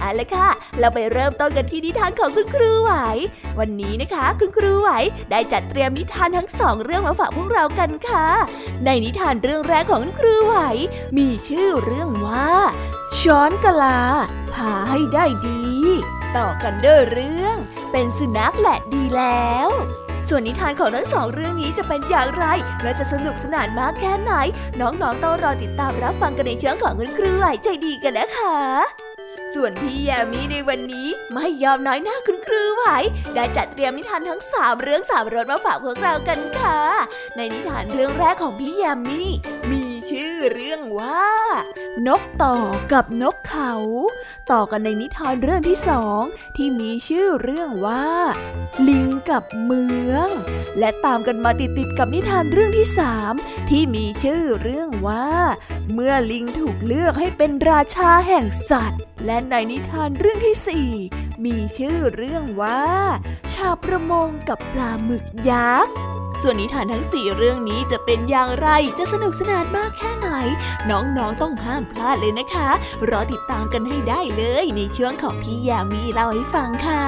เอาละค่ะ เราไปเริ่มต้นกันที่นิทานของคุณครูไหว วันนี้นะคะ คุณครูไหวได้จัดเตรียมนิทานทั้งสองเรื่องมาฝากพวกเรากันค่ะ ในนิทานเรื่องแรกของคุณครูไหว มีชื่อเรื่องว่า ช้อนกะลาพาให้ได้ดี ต่อกันด้วยเรื่อง เป็นสุนัขแหละดีแล้วส่วนนิทานของทั้งสองเรื่องนี้จะเป็นอย่างไร และจะสนุกสนานมากแค่ไหน น้องๆต้องรอติดตามรับฟังกันในช่วงของคุณครูไหวใจดีกันนะคะ ส่วนพี่แยมี่ในวันนี้ไม่ยอมน้อยหน้าคุณครูไหวได้จัดเตรียมนิทานทั้งสามเรื่องสามรสมาฝากพวกเรากันค่ะ ในนิทานเรื่องแรกของพี่แยมมี่มี ชื่อเรื่องว่า นกต่อกับนกเขา ต่อกันในนิทานเรื่องที่สองที่มีชื่อเรื่องว่า ลิงกับเมือง และตามกันมาติดๆกับนิทานเรื่องที่สามที่มีชื่อเรื่องว่า เมื่อลิงถูกเลือกให้เป็นราชาแห่งสัตว์ และในนิทานเรื่องที่สี่มีชื่อเรื่องว่า ชาวประมงกับปลาหมึกยักษ์ ส่วนนิทานทั้งสี่เรื่องนี้จะเป็นอย่างไรจะสนุกสนานมากแค่ไหน น้องๆต้องห้ามพลาดเลยนะคะ รอติดตามกันให้ได้เลยในช่วงของพี่ยามีเล่าให้ฟังค่ะ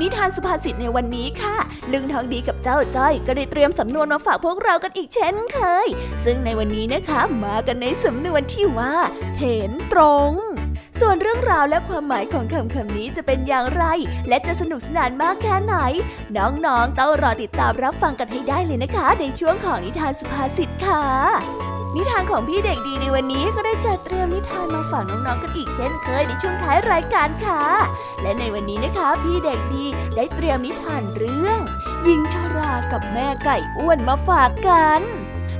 นิทานสุภาษิตในวันนี้ค่ะลึงทองดีกับเจ้าจ้อยก็ได้เตรียมสำนวนมาฝากพวกเรากันอีกเช่นเคย ซึ่งในวันนี้นะคะมากันในสำนวนที่ว่า เห็นตรง ส่วนเรื่องราวและความหมายของคำคำนี้จะเป็นอย่างไร และจะสนุกสนานมากแค่ไหน น้องๆต้องรอติดตามรับฟังกันให้ได้เลยนะคะ ในช่วงของนิทานสุภาษิตค่ะนิทานของพี่เด็กดีในวันนี้ก็ได้จัดเตรียมนิทานมาฝากน้องๆกันอีกเช่นเคยในช่วงท้ายรายการค่ะ และในวันนี้นะคะ พี่เด็กดีได้เตรียมนิทานเรื่องหญิงชรากับแม่ไก่อ้วนมาฝากกัน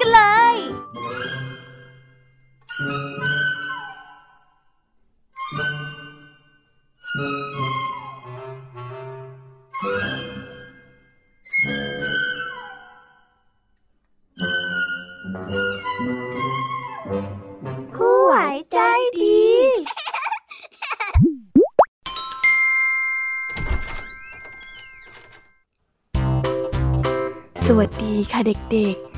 กันเลยครูไหวใจดี สวัสดีค่ะเด็กๆ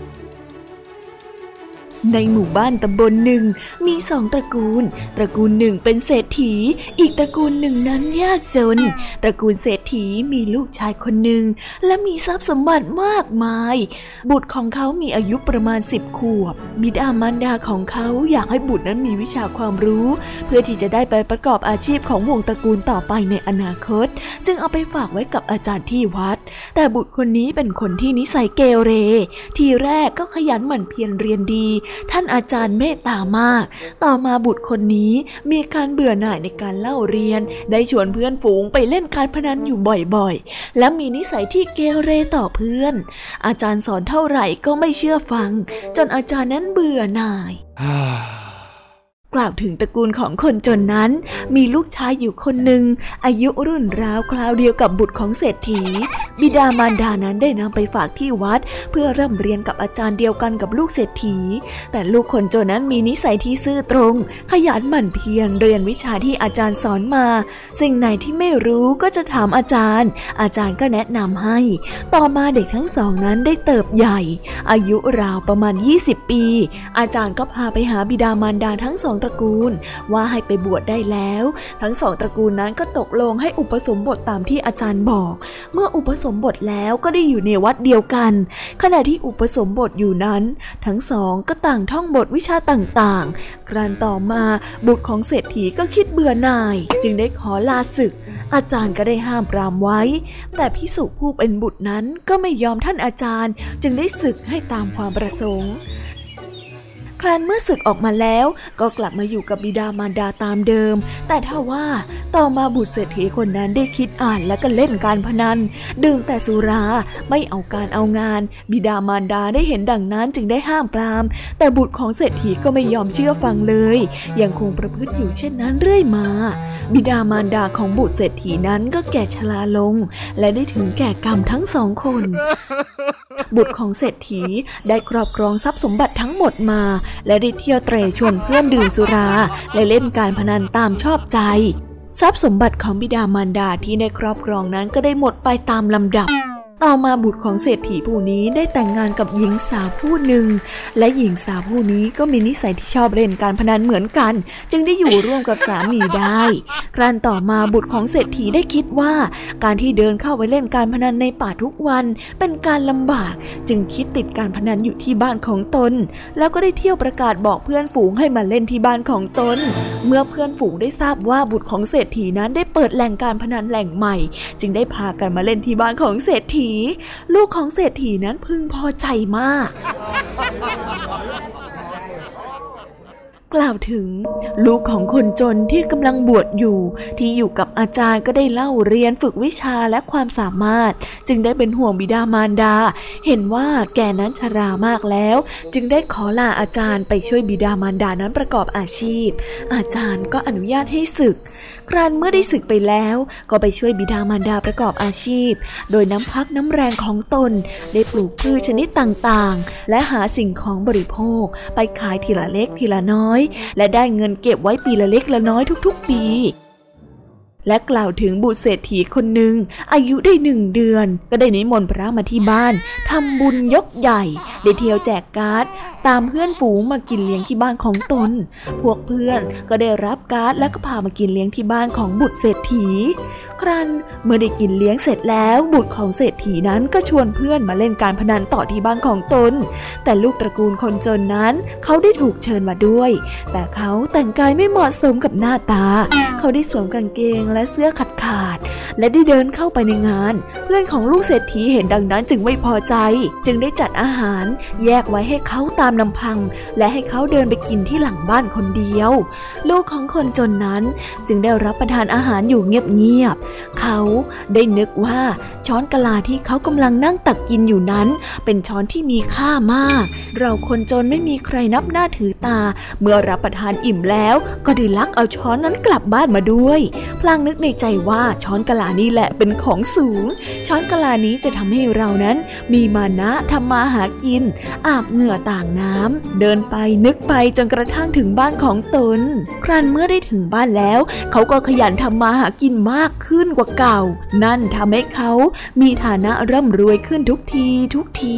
ในหมู่บ้านตำบลหนึ่งมีสองตระกูล ตระกูลหนึ่งเป็นเศรษฐี อีกตระกูลหนึ่งนั้นยากจน ตระกูลเศรษฐีมีลูกชายคนหนึ่งและมีทรัพย์สมบัติมากมาย บุตรของเขามีอายุประมาณสิบขวบ บิดามารดาของเขาอยากให้บุตรนั้นมีวิชาความรู้ เพื่อที่จะได้ไปประกอบอาชีพของวงตระกูลต่อไปในอนาคต จึงเอาไปฝากไว้กับอาจารย์ที่วัด แต่บุตรคนนี้เป็นคนที่นิสัยเกเร ทีแรกก็ขยันหมั่นเพียรเรียนดีท่านอาจารย์เมตตามาก ต่อมาบุตรคนนี้มีการเบื่อหน่ายในการเล่าเรียน ได้ชวนเพื่อนฝูงไปเล่นการพนันอยู่บ่อยๆ และมีนิสัยที่เกเรต่อเพื่อน อาจารย์สอนเท่าไหร่ก็ไม่เชื่อฟัง จนอาจารย์นั้นเบื่อหน่าย กล่าวถึงตระกูลของคนจนนั้น มีลูกชายอยู่คนหนึ่ง อายุรุ่นราวคราวเดียวกับบุตรของเศรษฐี บิดามารดานั้นได้นำไปฝากที่วัด เพื่อร่ำเรียนกับอาจารย์เดียวกันกับลูกเศรษฐี แต่ลูกคนจนนั้นมีนิสัยที่ซื่อตรง ขยันหมั่นเพียรเรียนวิชาที่อาจารย์สอนมา สิ่งไหนที่ไม่รู้ก็จะถามอาจารย์ อาจารย์ก็แนะนำให้ ต่อมาเด็กทั้งสองนั้นได้เติบใหญ่ อายุราวประมาณ 20 ปี อาจารย์ก็พาไปหาบิดามารดาทั้งสองตระกูล ว่าให้ไปบวชได้แล้ว ทั้งสองตระกูลนั้นก็ตกลงให้อุปสมบทตามที่อาจารย์บอก เมื่ออุปสมบทแล้วก็ได้อยู่ในวัดเดียวกัน ขณะที่อุปสมบทอยู่นั้น ทั้งสองก็ต่างท่องบทวิชาต่างๆกรันต่อมาบุตรของเศรษฐีก็คิดเบื่อหน่าย จึงได้ขอลาศึก อาจารย์ก็ได้ห้ามปรามไว้ แต่พิสุผู้เป็นบุตรนั้นก็ไม่ยอมท่านอาจารย์ จึงได้ศึกให้ตามความประสงค์ ครั้นเมื่อศึกออกมาแล้วก็กลับมาอยู่กับบิดามารดาตามเดิม แต่ถ้าว่า ต่อมาบุตรเศรษฐีคนนั้นได้คิดอ่านและก็เล่นการพนัน ดื่มแต่สุราไม่เอาการเอางาน บิดามารดาได้เห็นดังนั้นจึงได้ห้ามปราม แต่บุตรของเศรษฐีก็ไม่ยอมเชื่อฟังเลย ยังคงประพฤติอยู่เช่นนั้นเรื่อยมา บิดามารดาของบุตรเศรษฐีนั้นก็แก่ชราลง และได้ถึงแก่กรรมทั้งสองคน บุตรของเศรษฐีได้ครอบครองทรัพย์สมบัติทั้งหมดมา และได้เที่ยวเตร่ชวนเพื่อนดื่มสุรา และเล่นการพนันตามชอบใจ ทรัพย์สมบัติของบิดามารดาที่ในครอบครองนั้นก็ได้หมดไปตามลำดับ ต่อมาบุตรของเศรษฐีผู้นี้ได้แต่งงานกับหญิงสาวผู้หนึ่ง และหญิงสาวผู้นี้ก็มีนิสัยที่ชอบเล่นการพนันเหมือนกัน จึงได้อยู่ร่วมกับสามีได้ ครั้นต่อมาบุตรของเศรษฐีได้คิดว่า การที่เดินเข้าไปเล่นการพนันในป่าทุกวันเป็นการลำบาก จึงคิดติดการพนันอยู่ที่บ้านของตน แล้วก็ได้เที่ยวประกาศบอกเพื่อนฝูงให้มาเล่นที่บ้านของตน เมื่อเพื่อนฝูงได้ทราบว่าบุตรของเศรษฐีนั้นได้เปิดแหล่งการพนันแหล่งใหม่ จึงได้พากันมาเล่นที่บ้านของเศรษฐีลูกของเศรษฐีนั้นพึงพอใจมาก กล่าวถึง ลูกของคนจนที่กำลังบวชอยู่ ที่อยู่กับอาจารย์ก็ได้เล่าเรียนฝึกวิชาและความสามารถ จึงได้เป็นห่วงบิดามารดา เห็นว่าแกนั้นชรามากแล้ว จึงได้ขอลาอาจารย์ไปช่วยบิดามารดานั้นประกอบอาชีพ อาจารย์ก็อนุญาตให้ศึก ครันเมื่อได้ศึกไปแล้ว ก็ไปช่วยบิดามารดาประกอบอาชีพ โดยน้ำพักน้ำแรงของตน ได้ปลูกพืชชนิดต่างๆ และหาสิ่งของบริโภค ไปขายทีละเล็กทีละน้อย และได้เงินเก็บไว้ปีละเล็กละน้อยทุกๆ ปี และกล่าวถึงบุตรเศรษฐีคนหนึ่ง อายุได้หนึ่งเดือน ก็ได้นิมนต์พระมาที่บ้านทำบุญยกใหญ่ ได้เที่ยวแจกการ์ด ตามเพื่อนฝูงมากินเลี้ยงที่บ้านของตน พวกเพื่อนก็ได้รับการ์ดแล้วก็พามากินเลี้ยงที่บ้านของบุตรเศรษฐี ครั้นเมื่อได้กินเลี้ยงเสร็จแล้วบุตรของเศรษฐีนั้นก็ชวนเพื่อนมาเล่นการพนันต่อที่บ้านของตน แต่ลูกตระกูลคนจนนั้น เขาได้ถูกเชิญมาด้วย แต่เขาแต่งกายไม่เหมาะสมกับหน้าตา เขาได้สวมกางเกงและเสื้อขาดขาด และได้เดินเข้าไปในงาน เพื่อนของลูกเศรษฐีเห็นดังนั้นจึงไม่พอใจ จึงได้จัดอาหารแยกไว้ให้เขาตามลำพัง และให้เขาเดินไปกินที่หลังบ้านคนเดียว ลูกของคนจนนั้นจึงได้รับประทานอาหารอยู่เงียบๆเขาได้นึกว่า ช้อนกะลาที่เขากำลังนั่งตักกินอยู่นั้น เป็นช้อนที่มีค่ามาก เราคนจนไม่มีใครนับหน้าถือตา เมื่อรับประทานอิ่มแล้วก็ได้ลักเอาช้อนนั้นกลับบ้านมาด้วย พลางนึกในใจว่าช้อนกะลานี้แหละเป็นของสูง ช้อนกะลานี้จะทำให้เรานั้น มีมานะทำมาหากิน อาบเหงื่อต่างน้ำเดินไปนึกไปจนกระทั่งถึงบ้านของตน ครั้นเมื่อได้ถึงบ้านแล้ว เขาก็ขยันทำมาหากินมากขึ้นกว่าเก่า นั่นทำให้เขามีฐานะร่ำรวยขึ้นทุกทีทุกที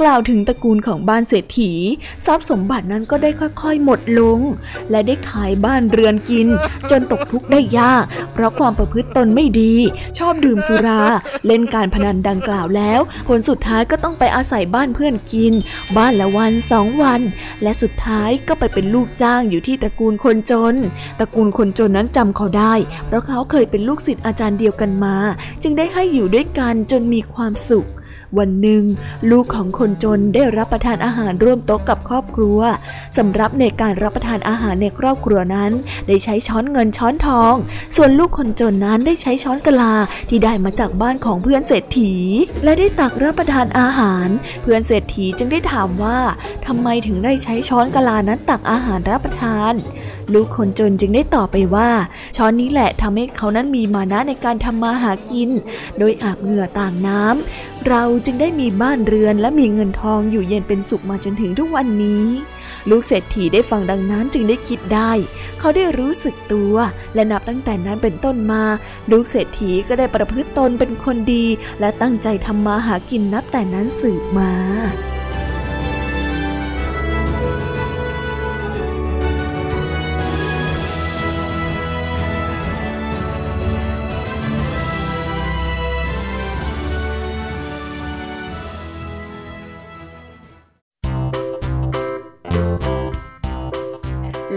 กล่าวถึงตระกูลของบ้านเศรษฐี ทรัพย์สมบัตินั้นก็ได้ค่อยๆ หมดลง และได้ขายบ้านเรือนกิน จนตกทุกข์ได้ยาก เพราะความประพฤติตนไม่ดี ชอบดื่มสุรา เล่นการพนันดังกล่าวแล้ว ผลสุดท้ายก็ต้องไปอาศัยบ้านเพื่อนกิน บ้านละวันสองวัน และสุดท้ายก็ไปเป็นลูกจ้างอยู่ที่ตระกูลคนจน ตระกูลคนจนนั้นจำเขาได้ เพราะเขาเคยเป็นลูกศิษย์อาจารย์เดียวกันมา จึงได้ให้อยู่ด้วยกันจนมีความสุข วันหนึ่ง ลูกของคนจนได้รับประทานอาหารร่วมโต๊ะกับครอบครัวสำหรับในการรับประทานอาหารในครอบครัวนั้น ได้ใช้ช้อนเงินช้อนทอง ส่วนลูกคนจนนั้นได้ใช้ช้อนกะลาที่ได้มาจากบ้านของเพื่อนเศรษฐี และได้ตักรับประทานอาหาร เพื่อนเศรษฐีจึงได้ถามว่าทำไมถึงได้ใช้ช้อนกะลานั้นตักอาหารรับประทาน ลูกคนจนจึงได้ตอบไปว่า ช้อนนี้แหละทำให้เขานั้นมีมานะในการทำมาหากิน โดยอาบเหงื่อต่างน้ำ เราจึงได้มีบ้านเรือนและมีเงินทองอยู่เย็นเป็นสุขมาจนถึงทุกวันนี้ ลูกเศรษฐีได้ฟังดังนั้นจึงได้คิดได้ เขาได้รู้สึกตัวและนับตั้งแต่นั้นเป็นต้นมา ลูกเศรษฐีก็ได้ประพฤติตนเป็นคนดี และตั้งใจทำมาหากินนับแต่นั้นสืบมา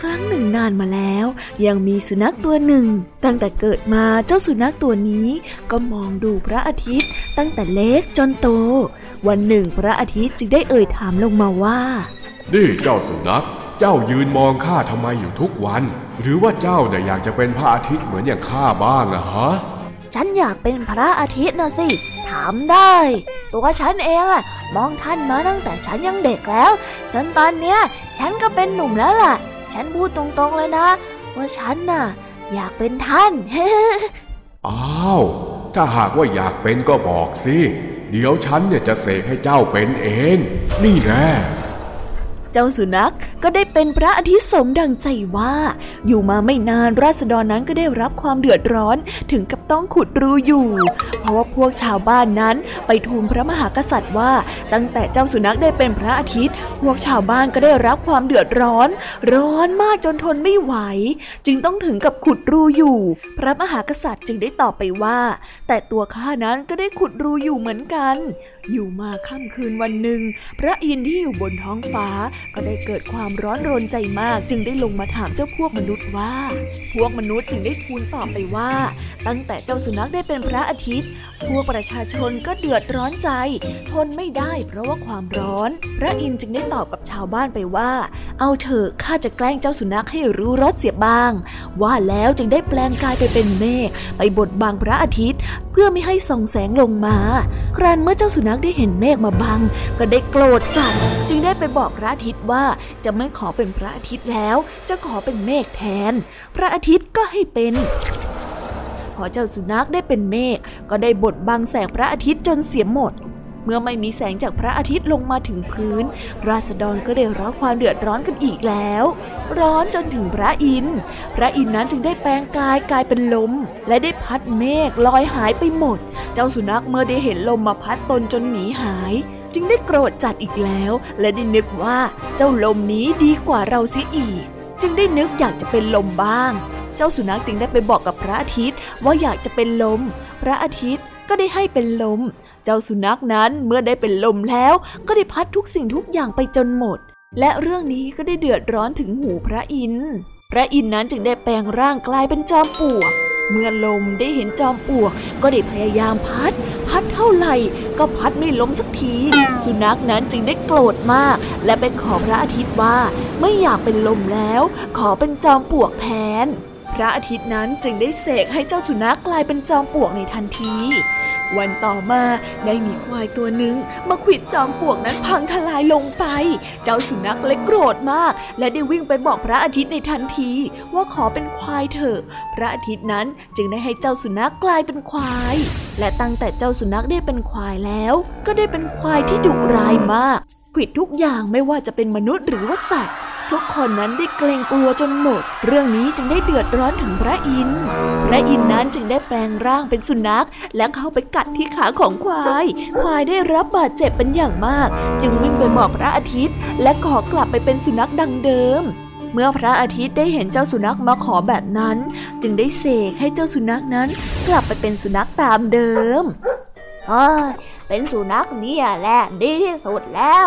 ครั้งหนึ่งนานมาแล้ว ยังมีสุนัขตัวหนึ่ง ตั้งแต่เกิดมาเจ้าสุนัขตัวนี้ ก็มองดูพระอาทิตย์ ตั้งแต่เล็กจนโต วันหนึ่งพระอาทิตย์จึงได้เอ่ยถามลงมาว่า นี่เจ้าสุนัขเจ้ายืนมองข้าทำไมอยู่ทุกวัน หรือว่าเจ้าเนี่ยอยากจะเป็นพระอาทิตย์เหมือนอย่างข้าบ้างอะฮะฉันอยากเป็นพระอาทิตย์นะสิ ถามได้ ตัวฉันเองอะมองท่านมาตั้งแต่ฉันยังเด็กแล้ว จนตอนเนี้ย ฉันก็เป็นหนุ่มแล้วล่ะ ฉันพูดตรงๆเลยนะ ว่าฉันน่ะ อยากเป็นท่าน อ้าว ถ้าหากว่าอยากเป็นก็บอกสิ เดี๋ยวฉันเนี่ยจะเสกให้เจ้าเป็นเอง นี่แหละ เจ้าสุนัขก็ได้เป็นพระอาทิตย์สมดังใจว่า อยู่มาไม่นานราษฎรนั้นก็ได้รับความเดือดร้อนถึงกับต้องขุดรูอยู่ เพราะว่าพวกชาวบ้านนั้นไปทูลพระมหากษัตริย์ว่า ตั้งแต่เจ้าสุนัขได้เป็นพระอาทิตย์ พวกชาวบ้านก็ได้รับความเดือดร้อน ร้อนมากจนทนไม่ไหว จึงต้องถึงกับขุดรูอยู่ พระมหากษัตริย์จึงได้ตอบไปว่า แต่ตัวข้านั้นก็ได้ขุดรูอยู่เหมือนกัน อยู่มาค่ำคืนวันหนึ่ง พระอินทร์ที่อยู่บนท้องฟ้าก็ได้เกิดความร้อนรนใจมาก จึงได้ลงมาถามเจ้าพวกมนุษย์ว่า พวกมนุษย์จึงได้ทูลตอบไปว่า ตั้งแต่เจ้าสุนัขได้เป็นพระอาทิตย์ พวกประชาชนก็เดือดร้อนใจ ทนไม่ได้เพราะว่าความร้อน พระอินทร์จึงได้ตอบกับชาวบ้านไปว่า เอาเถอะข้าจะแกล้งเจ้าสุนัขให้รู้รสเสียบ้าง ว่าแล้วจึงได้แปลงกายไปเป็นเมฆไปบดบังพระอาทิตย์ เพื่อไม่ให้ส่องแสงลงมา ครั้นเมื่อเจ้าสุนัขได้เห็นเมฆมาบัง ก็ได้โกรธจัด จึงได้ไปบอกพระอาทิตย์ว่าจะไม่ขอเป็นพระอาทิตย์แล้ว จะขอเป็นเมฆแทน พระอาทิตย์ก็ให้เป็นพอเจ้าสุนัขได้เป็นเมฆก็ได้บดบังแสงพระอาทิตย์จนเสียหมด เมื่อไม่มีแสงจากพระอาทิตย์ลงมาถึงพื้น ราษฎรก็ได้รับความเดือดร้อนกันอีกแล้ว ร้อนจนถึงพระอินทร์พระอินทร์นั้นจึงได้แปลงกายกลายเป็นลม และได้พัดเมฆลอยหายไปหมด เจ้าสุนัขเมื่อได้เห็นลมมาพัดตนจนหนีหาย จึงได้โกรธจัดอีกแล้ว และได้นึกว่าเจ้าลมนี้ดีกว่าเราเสียอีก จึงได้นึกอยากจะเป็นลมบ้าง เจ้าสุนัขจึงได้ไปบอกกับพระอาทิตย์ว่าอยากจะเป็นลม พระอาทิตย์ก็ได้ให้เป็นลม เจ้าสุนัขนั้นเมื่อได้เป็นลมแล้วก็ได้พัดทุกสิ่งทุกอย่างไปจนหมด และเรื่องนี้ก็ได้เดือดร้อนถึงหูพระอินทร์พระอินทร์นั้นจึงได้แปลงร่างกลายเป็นจอมปลวก เมื่อลมได้เห็นจอมปลวก ก็ได้พยายามพัด พัดเท่าไหร่ ก็พัดไม่ล้มสักที สุนัขนั้นจึงได้โกรธมาก และไปขอพระอาทิตย์ว่าไม่อยากเป็นลมแล้ว ขอเป็นจอมปลวกแทน พระอาทิตย์นั้นจึงได้เสกให้เจ้าสุนัขกลายเป็นจอมปลวกในทันที วันต่อมาได้มีควายตัวหนึ่งมาขวิดจอมปลวกนั้นพังทลายลงไป เจ้าสุนัขเลยโกรธมาก และได้วิ่งไปบอกพระอาทิตย์ในทันที ว่าขอเป็นควายเถอะ พระอาทิตย์นั้นจึงได้ให้เจ้าสุนัขกลายเป็นควาย และตั้งแต่เจ้าสุนัขได้เป็นควายแล้ว ก็ได้เป็นควายที่ดุร้ายมากขวิดทุกอย่างไม่ว่าจะเป็นมนุษย์หรือว่าสัตว์ ทุกคนนั้นได้เกรงกลัวจนหมด เรื่องนี้จึงได้เดือดร้อนถึงพระอินทร์ พระอินทร์นั้นจึงได้แปลงร่างเป็นสุนัข และเข้าไปกัดที่ขาของควาย ควายได้รับบาดเจ็บเป็นอย่างมาก จึงวิ่งไปบอกพระอาทิตย์ และขอกลับไปเป็นสุนัขดังเดิมเมื่อพระอาทิตย์ได้เห็นเจ้าสุนัขมาขอแบบนั้น จึงได้เสกให้เจ้าสุนัขนั้น กลับไปเป็นสุนัขตามเดิมเฮ้ยเป็นสุนัขเนี่ยแหละดีที่สุดแล้ว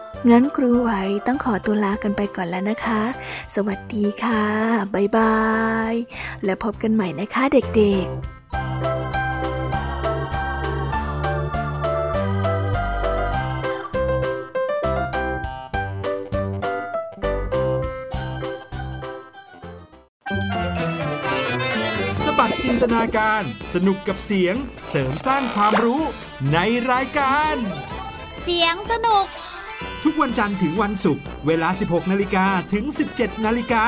งั้นครูไหวต้องขอตัวลากันไปก่อนแล้วนะคะ สวัสดีค่ะบ๊ายบาย และพบกันใหม่นะคะเด็กๆสบัดจินตนาการสนุกกับเสียงเสริมสร้างความรู้ในรายการ เสียงสนุก ทุกวันจันทร์ถึงวันศุกร์เวลา 16 นาฬิกาถึง 17 นาฬิกา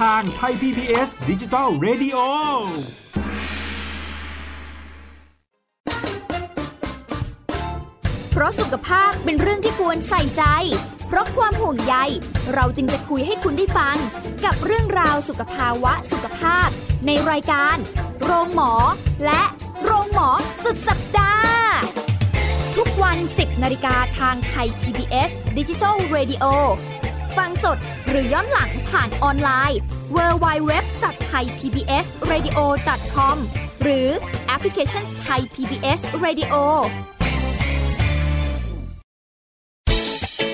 ทางไทย PPS ดิจิตอล Radio เพราะสุขภาพเป็นเรื่องที่ควรใส่ใจ เพราะความห่วงใย เราจึงจะคุยให้คุณได้ฟัง กับเรื่องราวสุขภาวะสุขภาพ ในรายการ โรงหมอ และโรงหมอสุดสัป ทุกวัน 10นาฬิกาทางไทย PBS Digital Radio ฟังสดหรือย้อนหลังผ่านออนไลน์ www.thaipbsradio.com หรือแอปพลิเคชัน Thai PBS Radio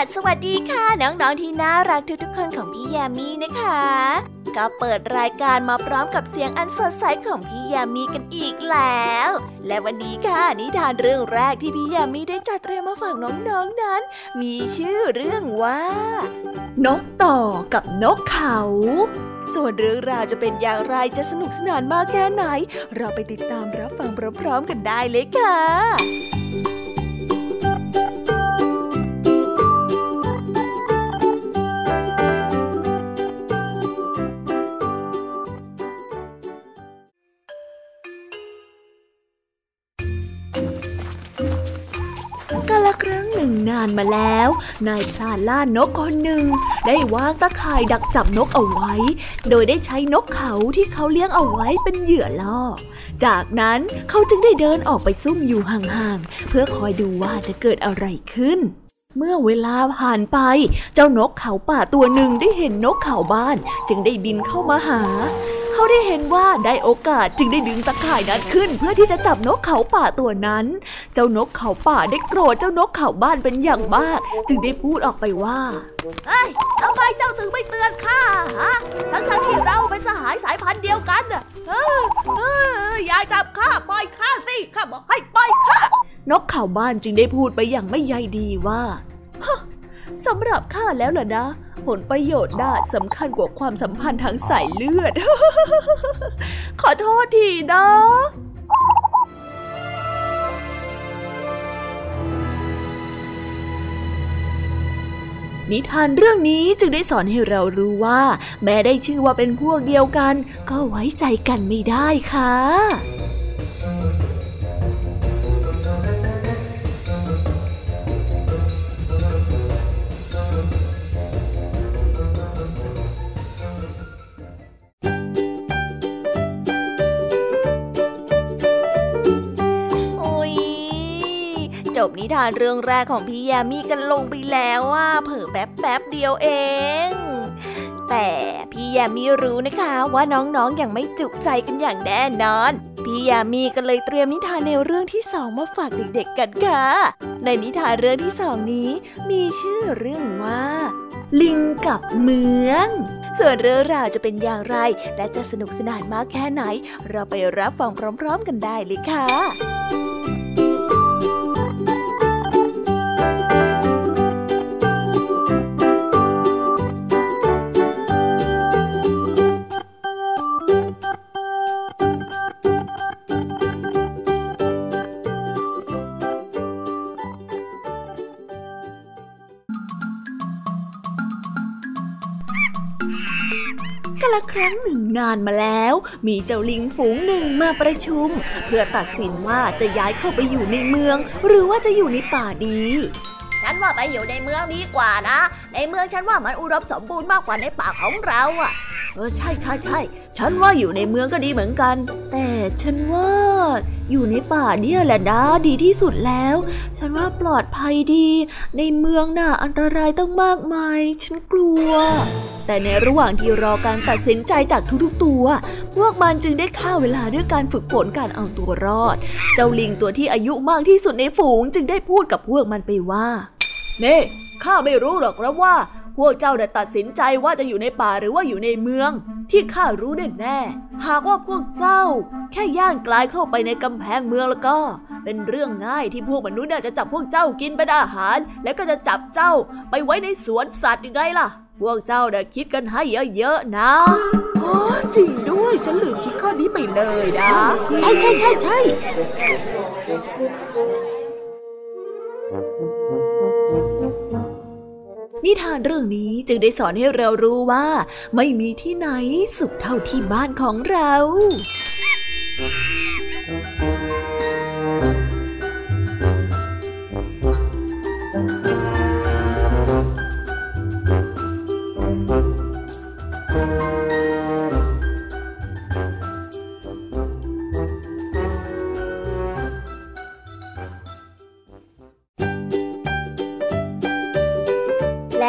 h a i PBS Radio com สวัสดีค่ะ น้องๆที่น่ารักทุกๆคนของพี่ยามีนะคะ ก็เปิดรายการมาพร้อมกับเสียงอันสดใสของพี่ยามีกันอีกแล้ว และวันนี้ค่ะนิทานเรื่องแรกที่พี่ยามีได้จัดเตรียมมาฝากน้องๆนนั้น มีชื่อเรื่องว่า นกต่อกับนกเขาส่วนเรื่องราวจะเป็นอย่างไรจะสนุกสนานมากแค่ไหน เราไปติดตามรับฟังพร้อมๆกันได้เลยค่ะ นานมาแล้ว นายพลานล่านกคนหนึ่ง ได้วางตะข่ายดักจับนกเอาไว้ โดยได้ใช้นกเขาที่เขาเลี้ยงเอาไว้เป็นเหยื่อล่อ จากนั้นเขาจึงได้เดินออกไปซุ่มอยู่ห่างๆ เพื่อคอยดูว่าจะเกิดอะไรขึ้นเมื่อเวลาผ่านไป เจ้านกเขาป่าตัวหนึ่งได้เห็นนกเขาบ้าน จึงได้บินเข้ามาหา เขาได้เห็นว่าได้โอกาสจึงได้ดึงตะข่ายนั้นขึ้น เพื่อที่จะจับนกเขาป่าตัวนั้น เจ้านกเขาป่าได้โกรธเจ้านกเขาบ้านเป็นอย่างมาก จึงได้พูดออกไปว่าเอ้ยทำไมเจ้าถึงไม่เตือนข้าฮะทั้งทั้งที่เราเป็นสหายสายพันธุ์เดียวกันน่ะเออเอออย่าจับข้าปล่อยข้าสิข้าบอกให้ปล่อยข้านกเขาบ้านจึงได้พูดไปอย่างไม่ใยดีว่าฮะ สำหรับข้าแล้วล่ะนะ ผลประโยชน์น่าสำคัญกว่าความสัมพันธ์ทางสายเลือด ขอโทษทีนะนิทานเรื่องนี้จึงได้สอนให้เรารู้ว่า แม้ได้ชื่อว่าเป็นพวกเดียวกัน ก็ไว้ใจกันไม่ได้ค่ะ จบนิทานเรื่องแรกของพี่ยามีกันลงไปแล้วว่าเผลอแป๊บแป๊บเดียวเอง แต่พี่ยามีรู้นะคะว่าน้องๆออย่างไม่จุใจกันอย่างแน่นอน พี่ยามีก็เลยเตรียมนิทานในวเรื่องที่สองมาฝากเด็กๆกันค่ะ ในนิทานเรื่องที่สองนี้ มีชื่อเรื่องว่า ลิงกับเมืองส่วนเรื่องราวจะเป็นอย่างไร และจะสนุกสนานมากแค่ไหน เราไปรับฟังพร้อม ๆ กันได้เลยค่ะ นานมาแล้ว มีเจ้าลิงฝูงหนึ่งมาประชุม เพื่อตัดสินว่าจะย้ายเข้าไปอยู่ในเมือง หรือว่าจะอยู่ในป่าดีฉันว่าไปอยู่ในเมืองดีกว่านะ ในเมืองฉันว่ามันอุดมสมบูรณ์มากกว่าในป่าของเราอะ เออใช่ใช่ใช่ฉันว่าอยู่ในเมืองก็ดีเหมือนกัน แต่ฉันว่า อยู่ในป่าเนี่ยแหละนะดีที่สุดแล้ว ฉันว่าปลอดภัยดี ในเมืองน่ะอันตรายต้องมากมาย ฉันกลัว แต่ในระหว่างที่รอการตัดสินใจจากทุกๆตัว พวกมันจึงได้ฆ่าเวลาด้วยการฝึกฝนการเอาตัวรอด เจ้าลิงตัวที่อายุมากที่สุดในฝูง จึงได้พูดกับพวกมันไปว่า เน่ข้าไม่รู้หรอกนะว่า วกเจ้าได้ตัดสินใจว่าจะอยู่ในป่าหรือว่าอยู่ในเมือง ที่ข้ารู้แน่แน่ๆหากว่าพวกเจ้า แค่ย่างกลายเข้าไปในกำแพงเมืองแล้วก็ เป็นเรื่องง่ายที่พวกมนุษย์น่ะจะจับพวกเจ้ากินเป็นอาหาร และก็จะจับเจ้าไปไว้ในสวนสัตว์ยังไงล่ะ พวกเจ้าเน่ะคิดกันให้เยอะๆนะอ๋อจริงด้วยฉันลืมคิดข้อนี้ไปเลยนะ ใช่ใช่ใช่ใช่ นิทานเรื่องนี้จึงได้สอนให้เรารู้ว่า ไม่มีที่ไหนสุขเท่าที่บ้านของเรา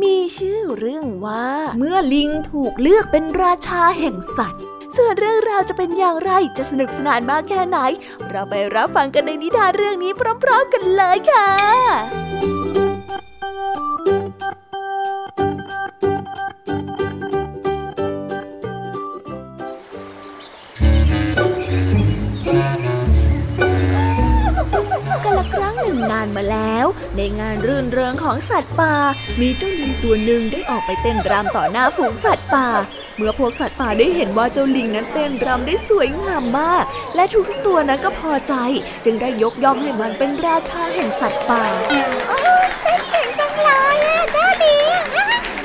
มีชื่อเรื่องว่า เมื่อลิงถูกเลือกเป็นราชาแห่งสัตว์ ส่วนเรื่องราวจะเป็นอย่างไรจะสนุกสนานมากแค่ไหน เราไปรับฟังกันในนิทานเรื่องนี้พร้อม ๆ กันเลยค่ะ นานมาแล้ว ในงานรื่นเริงของสัตว์ป่า มีเจ้าลิงตัวหนึ่งได้ออกไปเต้นรำต่อหน้าฝูงสัตว์ป่า เมื่อพวกสัตว์ป่าได้เห็นว่าเจ้าลิงนั้นเต้นรำได้สวยงามมาก และทุกๆตัวนั้นก็พอใจ จึงได้ยกย่องให้มันเป็นราชาแห่งสัตว์ป่าเต้นเก่งจังเลยเจ้าลิง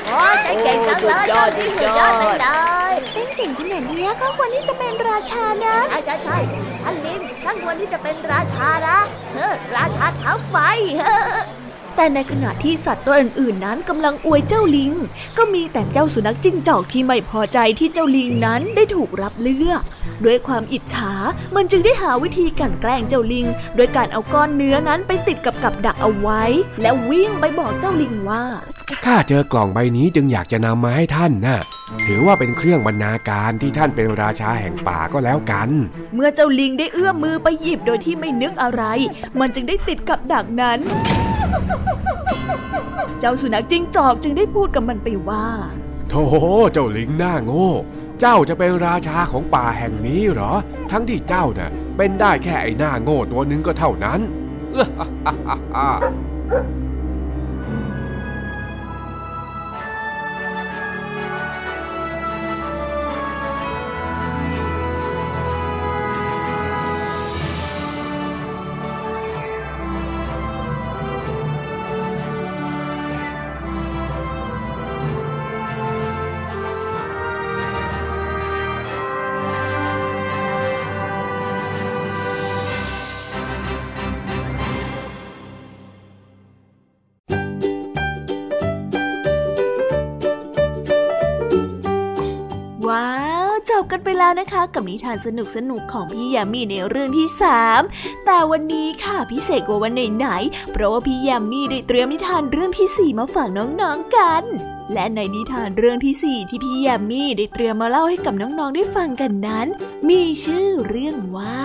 โอ้เต้นเก่งจังเลยเจ้าลิงสุดยอดเลยเต้นเก่งขนาดนี้ก็ควรที่จะเป็นราชานะใช่ใช่ใช่ ท่างควรที่จะเป็นราชานะเออราชาเท้าไฟ แต่ในขณะที่สัตว์ตัวอื่นๆ นั้นกำลังอวยเจ้าลิง ก็มีแต่เจ้าสุนัขจิ้งจอกที่ไม่พอใจที่เจ้าลิงนั้นได้ถูกรับเลือกด้วยความอิจฉา มันจึงได้หาวิธีกันแกล้งเจ้าลิง โดยการเอาก้อนเนื้อนั้นไปติดกับกับดักเอาไว้ แล้ววิ่งไปบอกเจ้าลิงว่า ข้าเจอกล่องใบนี้จึงอยากจะนำมาให้ท่านนะ่ะ ถือว่าเป็นเครื่องบรรณาการที่ท่านเป็นราชาแห่งป่าก็แล้วกัน เมื่อเจ้าลิงได้เอื้อมมือไปหยิบโดยที่ไม่นึกอะไร มันจึงได้ติดกับดักนั้น เจ้าสุนัขจิ้งจอกจึงได้พูดกับมันไปว่าโธ่เจ้าลิงหน้าโง่ เจ้าจะเป็นราชาของป่าแห่งนี้เหรอ ทั้งที่เจ้าเนะ่ะเป็นได้แค่ไอ้หน้าโง่ตัวนึงก็เท่านั้น กับนิทานสนุกสนุกของพี่ยามีในเรื่องที่ 3 แต่วันนี้ค่ะพิเศษกว่าวันไหนๆเพราะว่าพี่ยามีได้เตรียมนิทานเรื่องที่ 4 มาฝากน้องๆกันและในนิทานเรื่องที่ 4 ที่พี่ยามีได้เตรียมมาเล่าให้กับน้องๆได้ฟังกันนั้น มีชื่อเรื่องว่า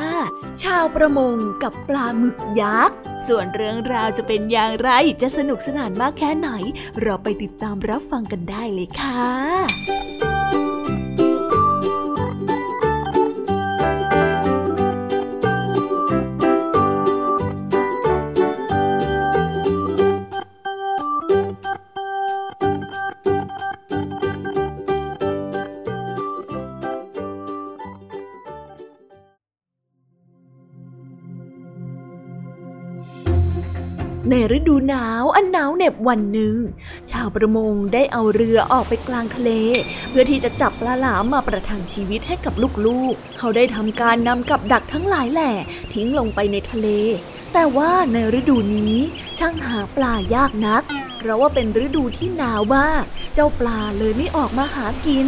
ชาวประมงกับปลาหมึกยักษ์ ส่วนเรื่องราวจะเป็นอย่างไรจะสนุกสนานมากแค่ไหน เราไปติดตามรับฟังกันได้เลยค่ะ ฤดูหนาวอันหนาวเหน็บวันหนึ่ง ชาวประมงได้เอาเรือออกไปกลางทะเล เพื่อที่จะจับปลาหลามมาประทังชีวิตให้กับลูกๆ เขาได้ทำการนำกับดักทั้งหลายแหล่ทิ้งลงไปในทะเล แต่ว่าในฤดูนี้ช่างหาปลายากนัก เพราะว่าเป็นฤดูที่หนาวมาก เจ้าปลาเลยไม่ออกมาหากิน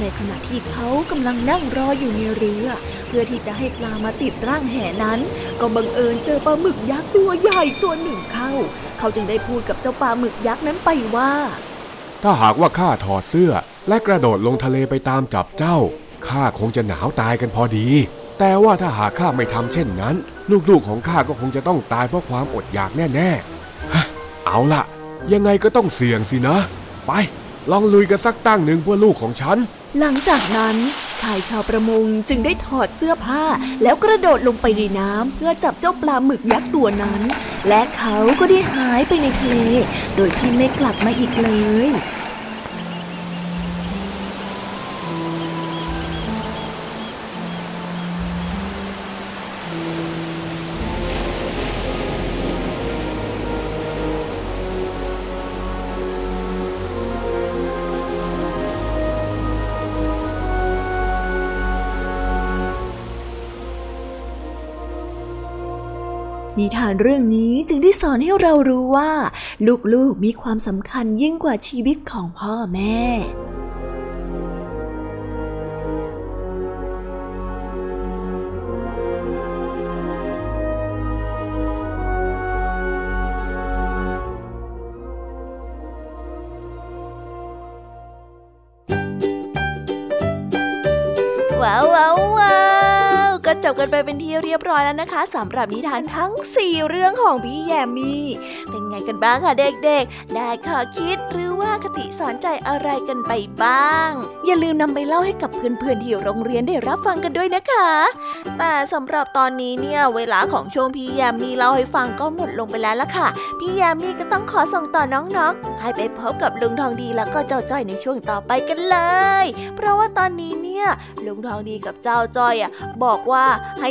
ในขณะที่เขากำลังนั่งรออยู่ในเรือ เพื่อที่จะให้ปลามาติดร่างแหนั้น ก็บังเอิญเจอปลาหมึกยักษ์ตัวใหญ่ตัวหนึ่งเข้า เขาจึงได้พูดกับเจ้าปลาหมึกยักษ์นั้นไปว่า ถ้าหากว่าข้าถอดเสื้อ และกระโดดลงทะเลไปตามจับเจ้าข้าคงจะหนาวตายกันพอดี แต่ว่าถ้าหากข้าไม่ทำเช่นนั้น ลูกๆของข้าก็คงจะต้องตายเพราะความอดอยากแน่ๆเอาล่ะ ยังไงก็ต้องเสี่ยงสินะ ไป ลองลุยกันสักตั้งหนึ่งเพื่อลูกของฉัน หลังจากนั้นชายชาวประมงจึงได้ถอดเสื้อผ้าแล้วกระโดดลงไปในน้ำเพื่อจับเจ้าปลาหมึกยักษ์ตัวนั้น และเขาก็ได้หายไปในทะเล โดยที่ไม่กลับมาอีกเลย นิทานเรื่องนี้จึงได้สอนให้เรารู้ว่า ลูกๆมีความสำคัญยิ่งกว่าชีวิตของพ่อแม่ เป็นที่เรียบร้อยแล้วนะคะสำหรับนิทานทั้ง 4 เรื่องของพี่แยมมี่เป็นไงกันบ้างคะเด็กๆ ได้ข้อคิดหรือว่าคติสอนใจอะไรกันไปบ้าง อย่าลืมนำไปเล่าให้กับเพื่อนๆที่โรงเรียนได้รับฟังกันด้วยนะคะ แต่สำหรับตอนนี้เนี่ยเวลาของช่วงพี่แยมมี่เล่าให้ฟังก็หมดลงไปแล้วล่ะค่ะ พี่แยมมี่ก็ต้องขอส่งต่อน้องๆ ให้ไปพบกับลุงทองดีแล้วก็เจ้าจ้อยในช่วงต่อไปกันเลย เพราะว่าตอนนี้เนี่ยลุงทองดีกับเจ้าจ้อยอะบอกว่าให้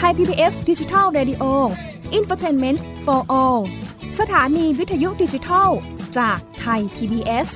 ไทย PBS ดิจิทัล Radio Infotainment for All สถานีวิทยุดิจิทัล จากไทย PBS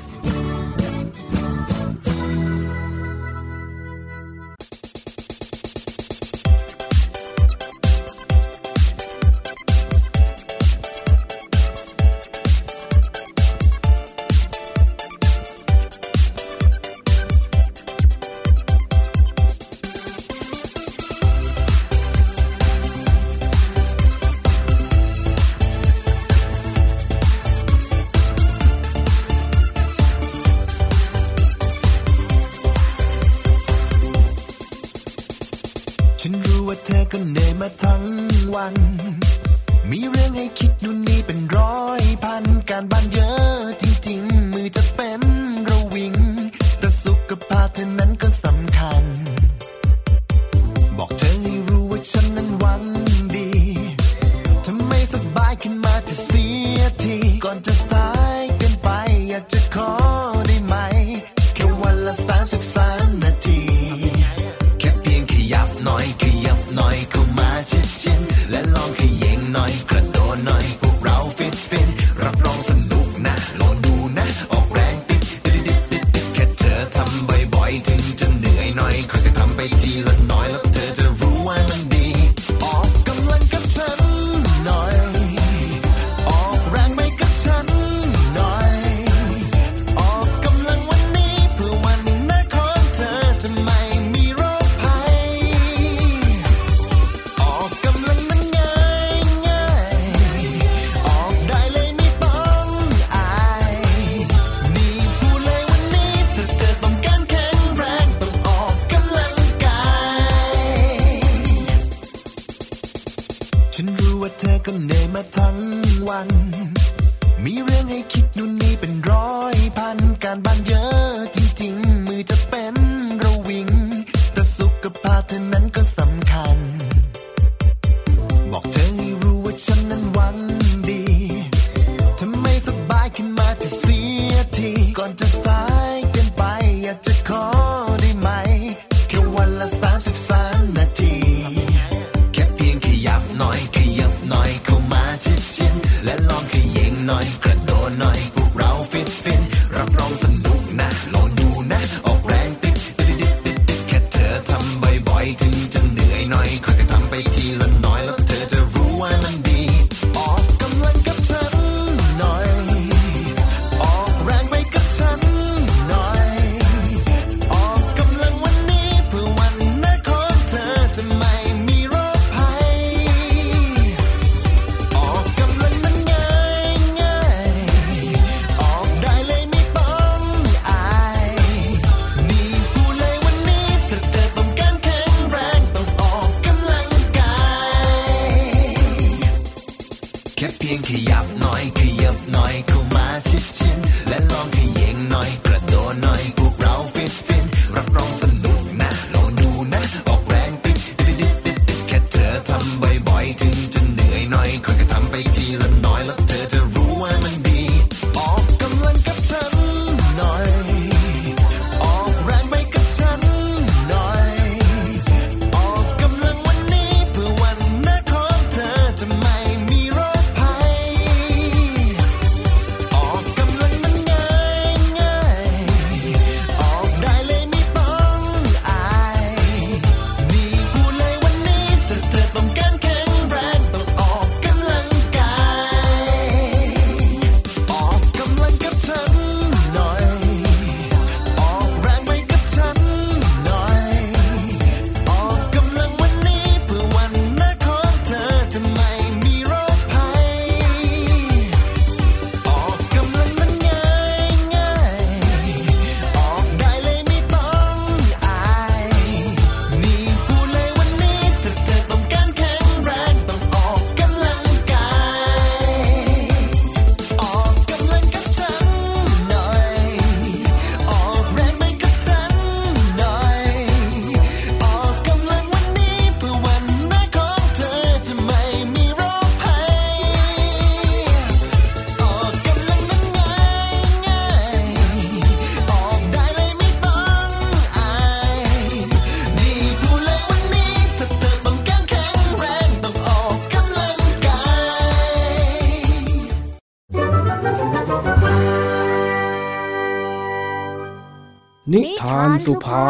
หนื่อยหน่อยค่อยๆทำไปทีละ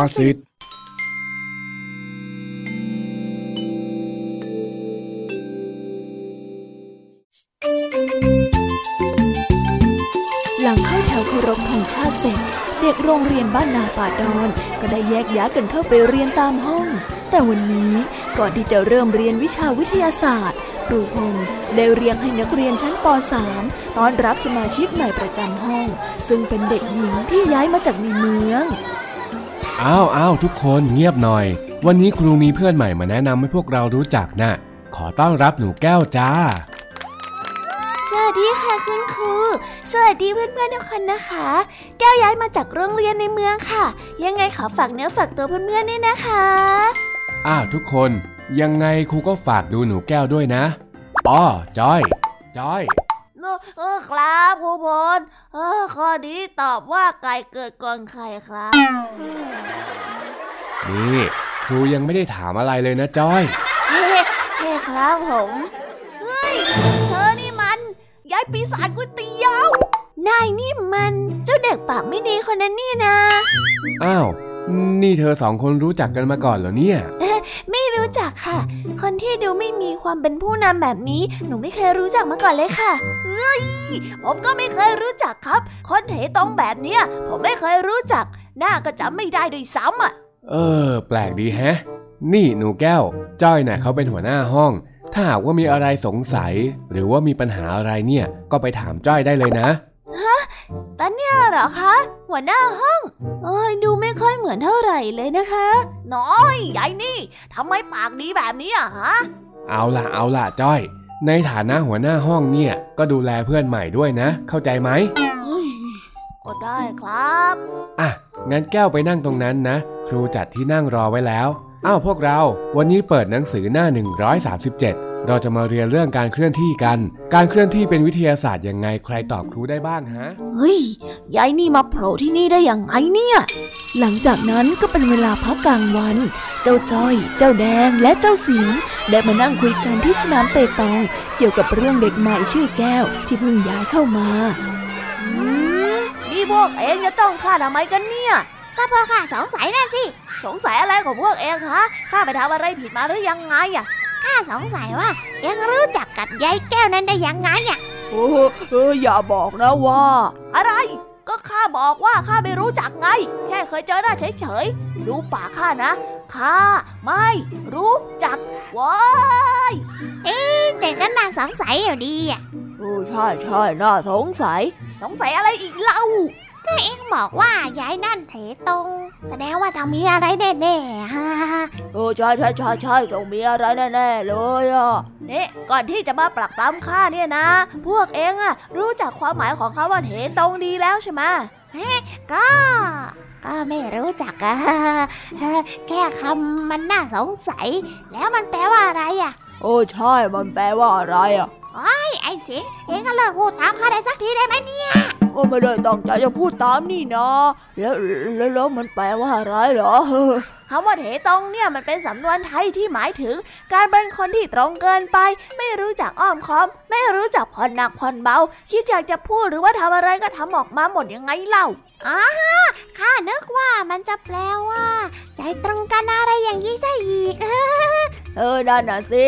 าษิตหลังเข้าแถวเคารพธงชาติเสร็จ เด็กโรงเรียนบ้านนาป่าดอน ก็ได้แยกย้ายกันเข้าไปเรียนตามห้อง แต่วันนี้ก่อนที่จะเริ่มเรียนวิชาวิทยาศาสตร์ครูพลได้เรียงให้นักเรียนชั้นป .3 ต้อนรับสมาชิกใหม่ประจำห้อง ซึ่งเป็นเด็กหญิงที่ย้ายมาจากในเมือง อ้าวอ้าวทุกคนเงียบหน่อย วันนี้ครูมีเพื่อนใหม่มาแนะนำให้พวกเรารู้จักนะ่ะ ขอต้อนรับหนูแก้วจ้า สวัสดีค่ะคุณครู สวัสดีเพื่อนๆทุกคนนะคะ แก้วย้ายมาจากโรงเรียนในเมืองค่ะ ยังไงขอฝากเนื้อฝากตัวเพื่อนๆด้วยนะคะ อ้าวทุกคน ยังไงครูก็ฝากดูหนูแก้วด้วยนะอ้อจอย จอย เออเออครับครูพลเออข้อนี้ตอบว่าไก่เกิดก่อนไข่ครับนี่ครูยังไม่ได้ถามอะไรเลยนะจอยเฮ้เฮ้ครับผมเฮ้ยเธอนี่มันยายปีศาจก๋วยเตี๋ยวนายนี่มันเจ้าเด็กปากไม่ดีคนนั้นนี่นะ อ้าว นี่เธอสองคนรู้จักกันมาก่อนเหรอเนี่ยเอ๊ะไม่รู้จักค่ะ คนที่ดูไม่มีความเป็นผู้นำแบบนี้ หนูไม่เคยรู้จักมาก่อนเลยค่ะเฮ้ย ผมก็ไม่เคยรู้จักครับ คนเหตรงแบบเนี้ย ผมไม่เคยรู้จัก หน้าก็จำไม่ได้ด้วยซ้ำอะ เออ แปลกดีแฮะ นี่หนูแก้ว จ้อยน่ะเขาเป็นหัวหน้าห้อง ถ้าหากว่ามีอะไรสงสัย หรือว่ามีปัญหาอะไรเนี่ย ก็ไปถามจ้อยได้เลยนะ ตอนเนี้ยเหรอคะ หัวหน้าห้องเอ้ยดูไม่ค่อยเหมือนเท่าไหร่เลยนะคะ น้อยยายนี่ทำไมปากดีแบบนี้อะฮะ เอาล่ะเอาล่ะจ้อย ในฐานะหัวหน้าห้องเนี่ย ก็ดูแลเพื่อนใหม่ด้วยนะ เข้าใจไหมก็ได้ครับ อะ งั้นแก้วไปนั่งตรงนั้นนะ ครูจัดที่นั่งรอไว้แล้ว อ้าวพวกเรา วันนี้เปิดหนังสือหน้า 137 เราจะมาเรียนเรื่องการเคลื่อนที่กัน การเคลื่อนที่เป็นวิทยาศาสตร์ยังไงใครตอบครูได้บ้างฮะ เฮ้ย ยายนี่มาโผล่ที่นี่ได้อย่างไงเนี่ย หลังจากนั้นก็เป็นเวลาพักกลางวัน เจ้าจ้อย เจ้าแดง และเจ้าสิงห์ได้มานั่งคุยกันที่สนามเปตอง เกี่ยวกับเรื่องเด็กใหม่ชื่อแก้วที่เพิ่งย้ายเข้ามานี่พวกเองจะต้องข้าทำไมกันเนี่ย ก็เพราะข้าสงสัยนะสิ สงสัยอะไรของพวกเองฮะ ข้าไปทำอะไรผิดมาหรือยังไงอะ ข้าสงสัยว่าเองรู้จักกับยายแก้วนั้นได้ยังไงอะโอ้เอออย่าบอกนะว่า อะไร ก็ข้าบอกว่าข้าไม่รู้จักไง แค่เคยเจอหน้าเฉยๆดูปากข้านะข้าไม่รู้จักว้ายแต่ก็น่าสงสัยอยู่ดีอะเออใช่ใช่น่าสงสัย สงสัยอะไรอีกเล่า ก็เองบอกว่ายายนั่นเถตรง แสดงว่าต้องมีอะไรแน่ๆฮ่าเออใช่ใช่ใช่ใช่ต้องมีอะไรแน่ๆเลยอะนี่ก่อนที่จะมาปลักปล้ำข้าเนี่ยนะ พวกเองอะรู้จักความหมายของคำว่าเหตรงดีแล้วใช่ไหมก็ก็ไม่รู้จักอะแค่คำมันน่าสงสัย แล้วมันแปลว่าอะไรอะ โอ้ใช่มันแปลว่าอะไรอะ ไอ้ไอ้สิงเองก็เลิกพูดตามข้าได้สักทีได้ไหมเนี่ยก็ไม่ได้ตั้งใจจะพูดตามนี่นะแล้วแล้วแล้วมันแปลว่าอะไรเหรอคำว่าเถตรงเนี่ยมันเป็นสำนวนไทยที่หมายถึง การเป็นคนที่ตรงเกินไป ไม่รู้จักอ้อมค้อม ไม่รู้จักผ่อนหนักผ่อนเบา คิดอยากจะพูดหรือว่าทำอะไรก็ทำออกมาหมดยังไงเล่าอ๋อข้านึกว่ามันจะแปลว่า ใจตรงกันอะไรอย่างนี้ซะอีก เออนั่นน่ะสิ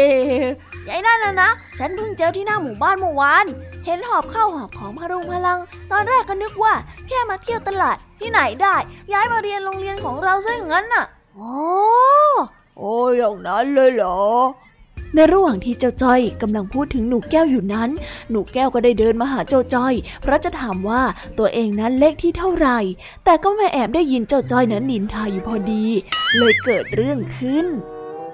ยายนั่นนะนะ ฉันเพิ่งเจอที่หน้าหมู่บ้านเมื่อวาน เห็นหอบเข้าวหอบของพรุงพลัง ตอนแรกก็นึกว่า แค่มาเที่ยวตลาดที่ไหนได้ ย้ายมาเรียนโรงเรียนของเราซะอย่างนั้นน่ะโอ้โอ้ยอย่างนั้นเลยเหรอ ในระหว่างที่เจ้าจ้อยกำลังพูดถึงหนูแก้วอยู่นั้น หนูแก้วก็ได้เดินมาหาเจ้าจ้อย เพราะจะถามว่าตัวเองนั้นเลขที่เท่าไหร่ แต่ก็ไม่แอบได้ยินเจ้าจ้อยนั้นนินทาอยู่พอดี เลยเกิดเรื่องขึ้น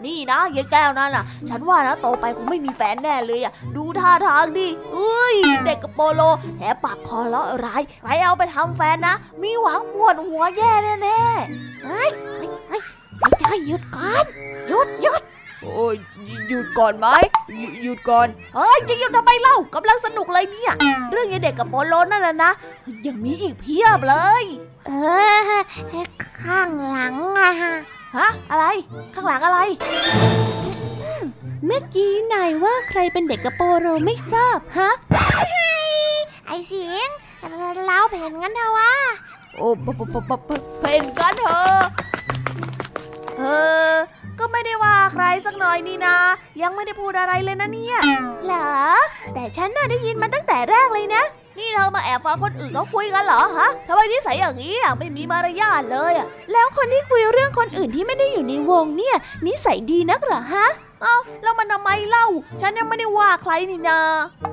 นี่นะยายแก้วนั่นน่ะ ฉันว่านะโตไปคงไม่มีแฟนแน่เลยอะ ดูท่าทางดิเอ้ย เด็กกับโปโลแถมปากคอเลาะร้ายใครเอาไปทำแฟนนะ มีหวังปวดหัวแย่แน่ๆเฮ้ยเฮ้ยเฮ้ยไอ้จ้อยหยุดก่อนหยุดหยุดโอ้ยหยุดก่อนไหมหยุหยุดก่อนเฮ้ยจะหยุดทำไมเล่ากำลังสนุกเลยเนี่ย เรื่องยายเด็กกับโปโลนั่นนะนะยังมีอีกเพียบเลย เออข้างหลังอะ ฮะ อะไร ข้างหลังอะไร เมื่อกี้นายว่าใครเป็นเด็กกระโปโรไม่ทราบฮะ ไอ้เสียงเราเห็นงั้นเถอะวะโอ้ปะปะปะปะปะเพ่นกันเถอะเออ ก็ไม่ได้ว่าใครสักหน่อยนี่นายังไม่ได้พูดอะไรเลยนะเนี่ย เหรอ แต่ฉันน่ะได้ยินมาตั้งแต่แรกเลยนะ นี่เธอมาแอบฟังคนอื่นเขาคุยกันเหรอฮะทำไมนิสัยอย่างนี้อะไม่มีมารยาทเลยอะแล้วคนที่คุยเรื่องคนอื่นที่ไม่ได้อยู่ในวงเนี่ย นิสัยดีนักเหรอฮะเอ้าแล้วมันทำไมเล่า ฉันยังไม่ได้ว่าใครนี่นา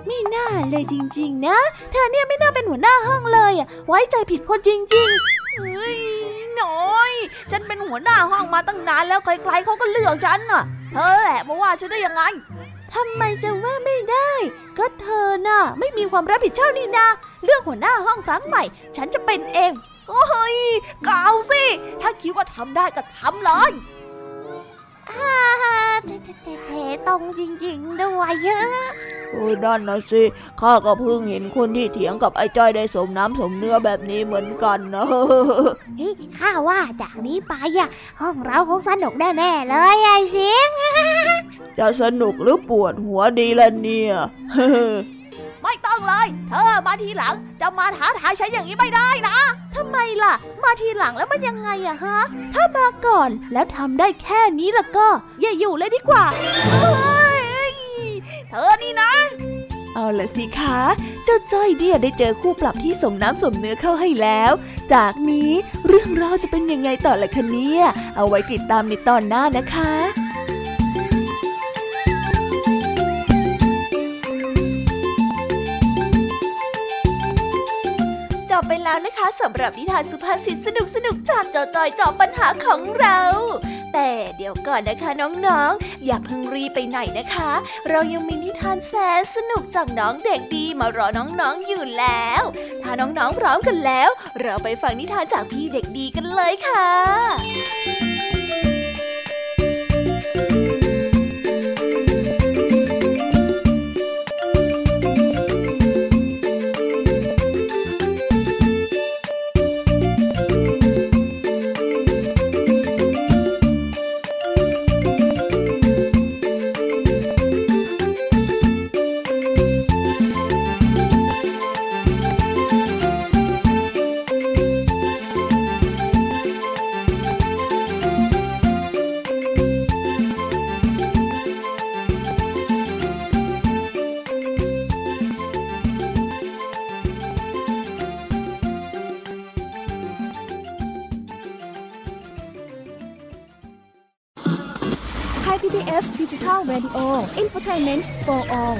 ไม่น่าเลยจริง ๆ นะ เธอเนี่ยไม่น่าเป็นหัวหน้าห้องเลยอะไว้ใจผิดคนจริงๆเฮ้ยน้อย ฉันเป็นหัวหน้าห้องมาตั้งนานแล้วใครๆเขาก็เลือกฉันน่ะ เธอแหละมาว่าฉันได้ยังไง ทำไมจะว่าไม่ได้ ก็เธอน่ะ ไม่มีความรับผิดชอบนี่นาเรื่องหัวหน้าห้องครั้งใหม่ ฉันจะเป็นเอง โอ้ยกเอาสิ ถ้าคิดว่าทำได้ก็ทำเลย เทเทเทเทตรงจริงๆด้วยเยอะเออนั่นนะสิข้าก็เพิ่งเห็นคนที่เถียงกับไอ้จ้อยได้สมน้ำสมเนื้อแบบนี้เหมือนกันนะเฮ้ยข้าว่าจากนี้ไปอะห้องเราคงสนุกแน่ๆเลยไอ้เสียงจะสนุกหรือปวดหัวดีล่ะเนี่ย ไม่ต้องเลย เธอมาทีหลังจะมาท้าทายฉันอย่างนี้ไม่ได้นะทำไมล่ะ มาทีหลังแล้วมันยังไงอะฮะ ถ้ามาก่อนแล้วทำได้แค่นี้ล่ะก็ อย่าอยู่เลยดีกว่า เฮ้ย เธอนี่นะ เอาละสิคะเจ้าจ้อยเนี่ยได้เจอคู่ปรับที่สมน้ำสมเนื้อเข้าให้แล้ว จากนี้เรื่องราวจะเป็นยังไงต่อล่ะคะเนี่ย เอาไว้ติดตามในตอนหน้านะคะ แล้วนะคะสำหรับนิทานสุภาษิตสนุกสนุกจากจอจอยจอบปัญหาของเรา แต่เดี๋ยวก่อนนะคะน้องๆ อย่าเพิ่งรีบไปไหนนะคะ เรายังมีนิทานแสนสนุกจากน้องเด็กดีมารอน้องๆอยู่แล้ว ถ้าน้องๆพร้อมกันแล้ว เราไปฟังนิทานจากพี่เด็กดีกันเลยค่ะ Infotainment for All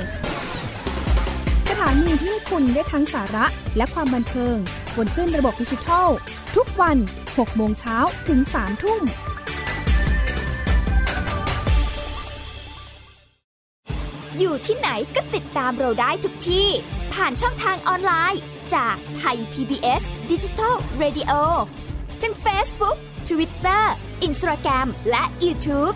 สถานีที่คุณได้ทั้งสาระและความบันเทิง บนขึ้นระบบดิจิทัล ทุกวัน 6 โมงเช้าถึง 3 ทุ่มอยู่ที่ไหนก็ติดตามเราได้ทุกที่ ผ่านช่องทางออนไลน์ จากไทย PBS Digital Radio ทั้ง Facebook Twitter Instagram และ YouTube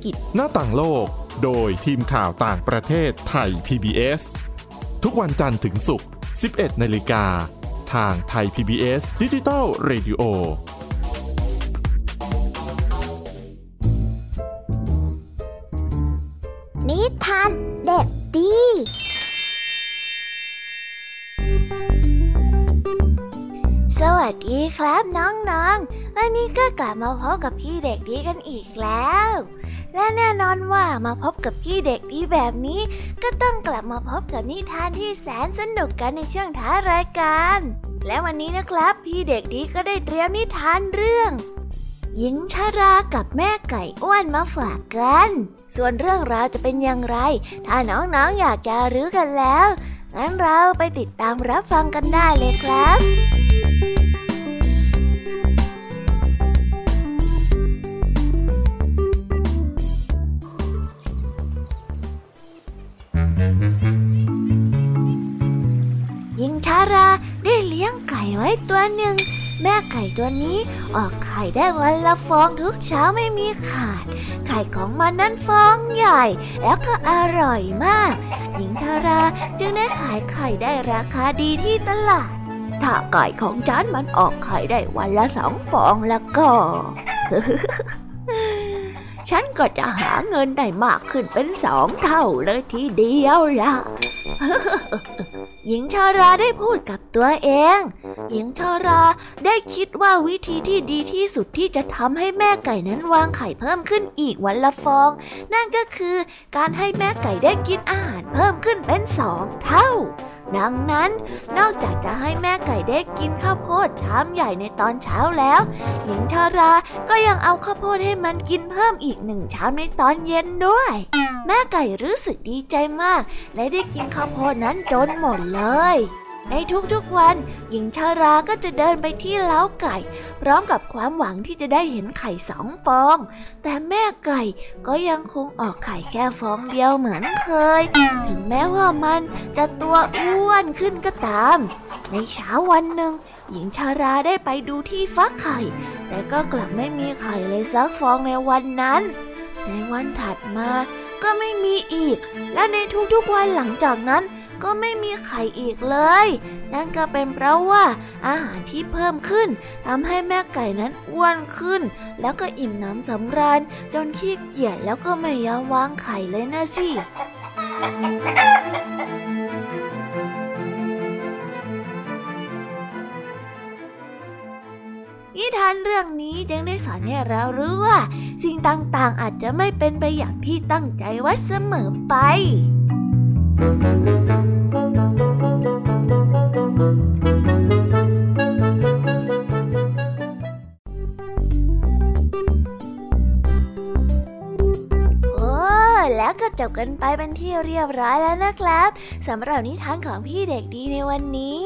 กิจ หน้าต่างโลก โดยทีมข่าวต่างประเทศไทย PBS ทุกวันจันทร์ถึงศุกร์ 11 นาฬิกา ทางไทย PBS ดิจิตอล Radio นิทานเด็กดีสวัสดีครับน้องๆ วันนี้ก็กลับมาพบกับพี่เด็กดีกันอีกแล้ว และแน่นอนว่ามาพบกับพี่เด็กดีแบบนี้ ก็ต้องกลับมาพบกับนิทานที่แสนสนุกกันในช่วงท้ารายการ และวันนี้นะครับ พี่เด็กดีก็ได้เตรียมนิทานเรื่องหญิงชารากับแม่ไก่อ้วนมาฝากกัน ส่วนเรื่องราวจะเป็นอย่างไร ถ้าน้องๆออยากจะรู้กันแล้ว งั้นเราไปติดตามรับฟังกันได้เลยครับ หญิงชาราได้เลี้ยงไก่ไว้ตัวหนึ่ง แม่ไก่ตัวนี้ออกไข่ได้วันละฟองทุกเช้าไม่มีขาด ไข่ของมันนั้นฟองใหญ่ แล้วก็อร่อยมาก หญิงชาราจึงได้ขายไข่ได้ราคาดีที่ตลาด ถ้าไก่ของฉันมันออกไข่ได้วันละสองฟองแล้วก็ฉันก็จะหาเงินได้มากขึ้นเป็นสองเท่าเลยทีเดียวล่ะ หญิงชาราได้พูดกับตัวเอง หญิงชาราได้คิดว่าวิธีที่ดีที่สุดที่จะทำให้แม่ไก่นั้นวางไข่เพิ่มขึ้นอีกวันละฟอง นั่นก็คือการให้แม่ไก่ได้กินอาหารเพิ่มขึ้นเป็นสองเท่า ดังนั้นนอกจากจะให้แม่ไก่ได้กินข้าวโพดชามใหญ่ในตอนเช้าแล้ว หญิงชาราก็ยังเอาข้าวโพดให้มันกินเพิ่มอีกหนึ่งชามในตอนเย็นด้วย แม่ไก่รู้สึกดีใจมาก และได้กินข้าวโพดนั้นจนหมดเลย ในทุกๆวัน หญิงชาราก็จะเดินไปที่เล้าไก่ พร้อมกับความหวังที่จะได้เห็นไข่สองฟอง แต่แม่ไก่ก็ยังคงออกไข่แค่ฟองเดียวเหมือนเคย ถึงแม้ว่ามันจะตัวอ้วนขึ้นก็ตาม ในเช้าวันหนึ่งหญิงชาราได้ไปดูที่ฟักไข่ แต่ก็กลับไม่มีไข่เลยสักฟองในวันนั้น ในวันถัดมา ก็ไม่มีอีก และในทุกๆวันหลังจากนั้นก็ไม่มีไข่อีกเลย นั่นก็เป็นเพราะว่าอาหารที่เพิ่มขึ้นทำให้แม่ไก่นั้นอ้วนขึ้น แล้วก็อิ่มน้ำสำราญจนขี้เกียจแล้วก็ไม่ยอมวางไข่เลยนะสิ นิทานเรื่องนี้จึงได้สอนให้เรารู้ว่า สิ่งต่างๆอาจจะไม่เป็นไปอย่างที่ตั้งใจไว้เสมอไป โอ้แล้วก็จบกันไปเป็นที่เรียบร้อยแล้วนะครับสำหรับนิทานของพี่เด็กดีในวันนี้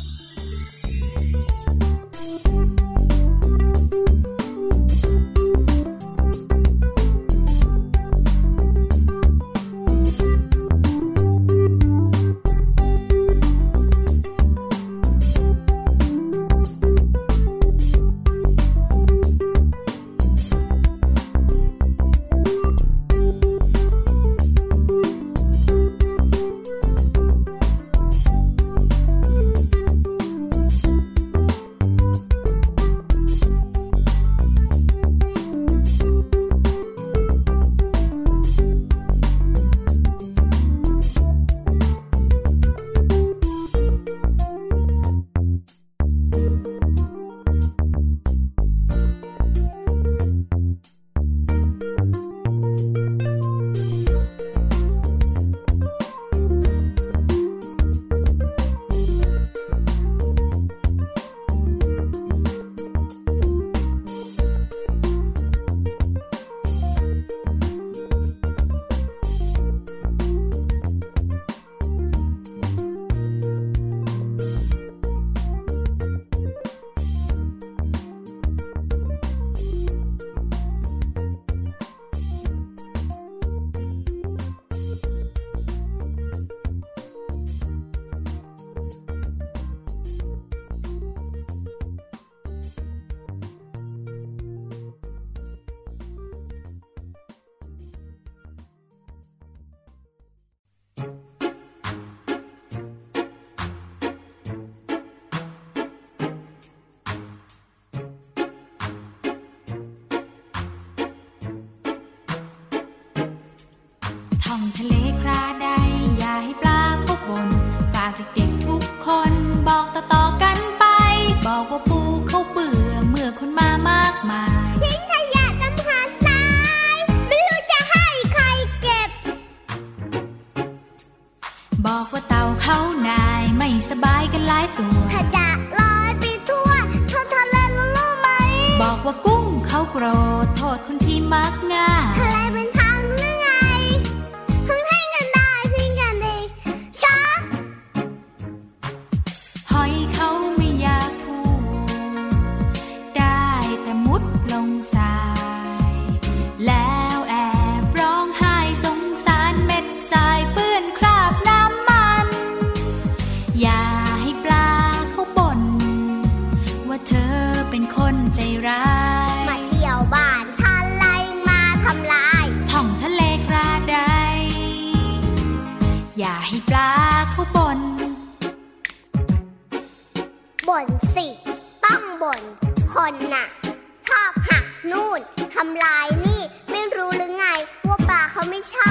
ทะเล นู่นทำลายนี่ ไม่รู้หรือไง ว่าปลาเขาไม่ชอบ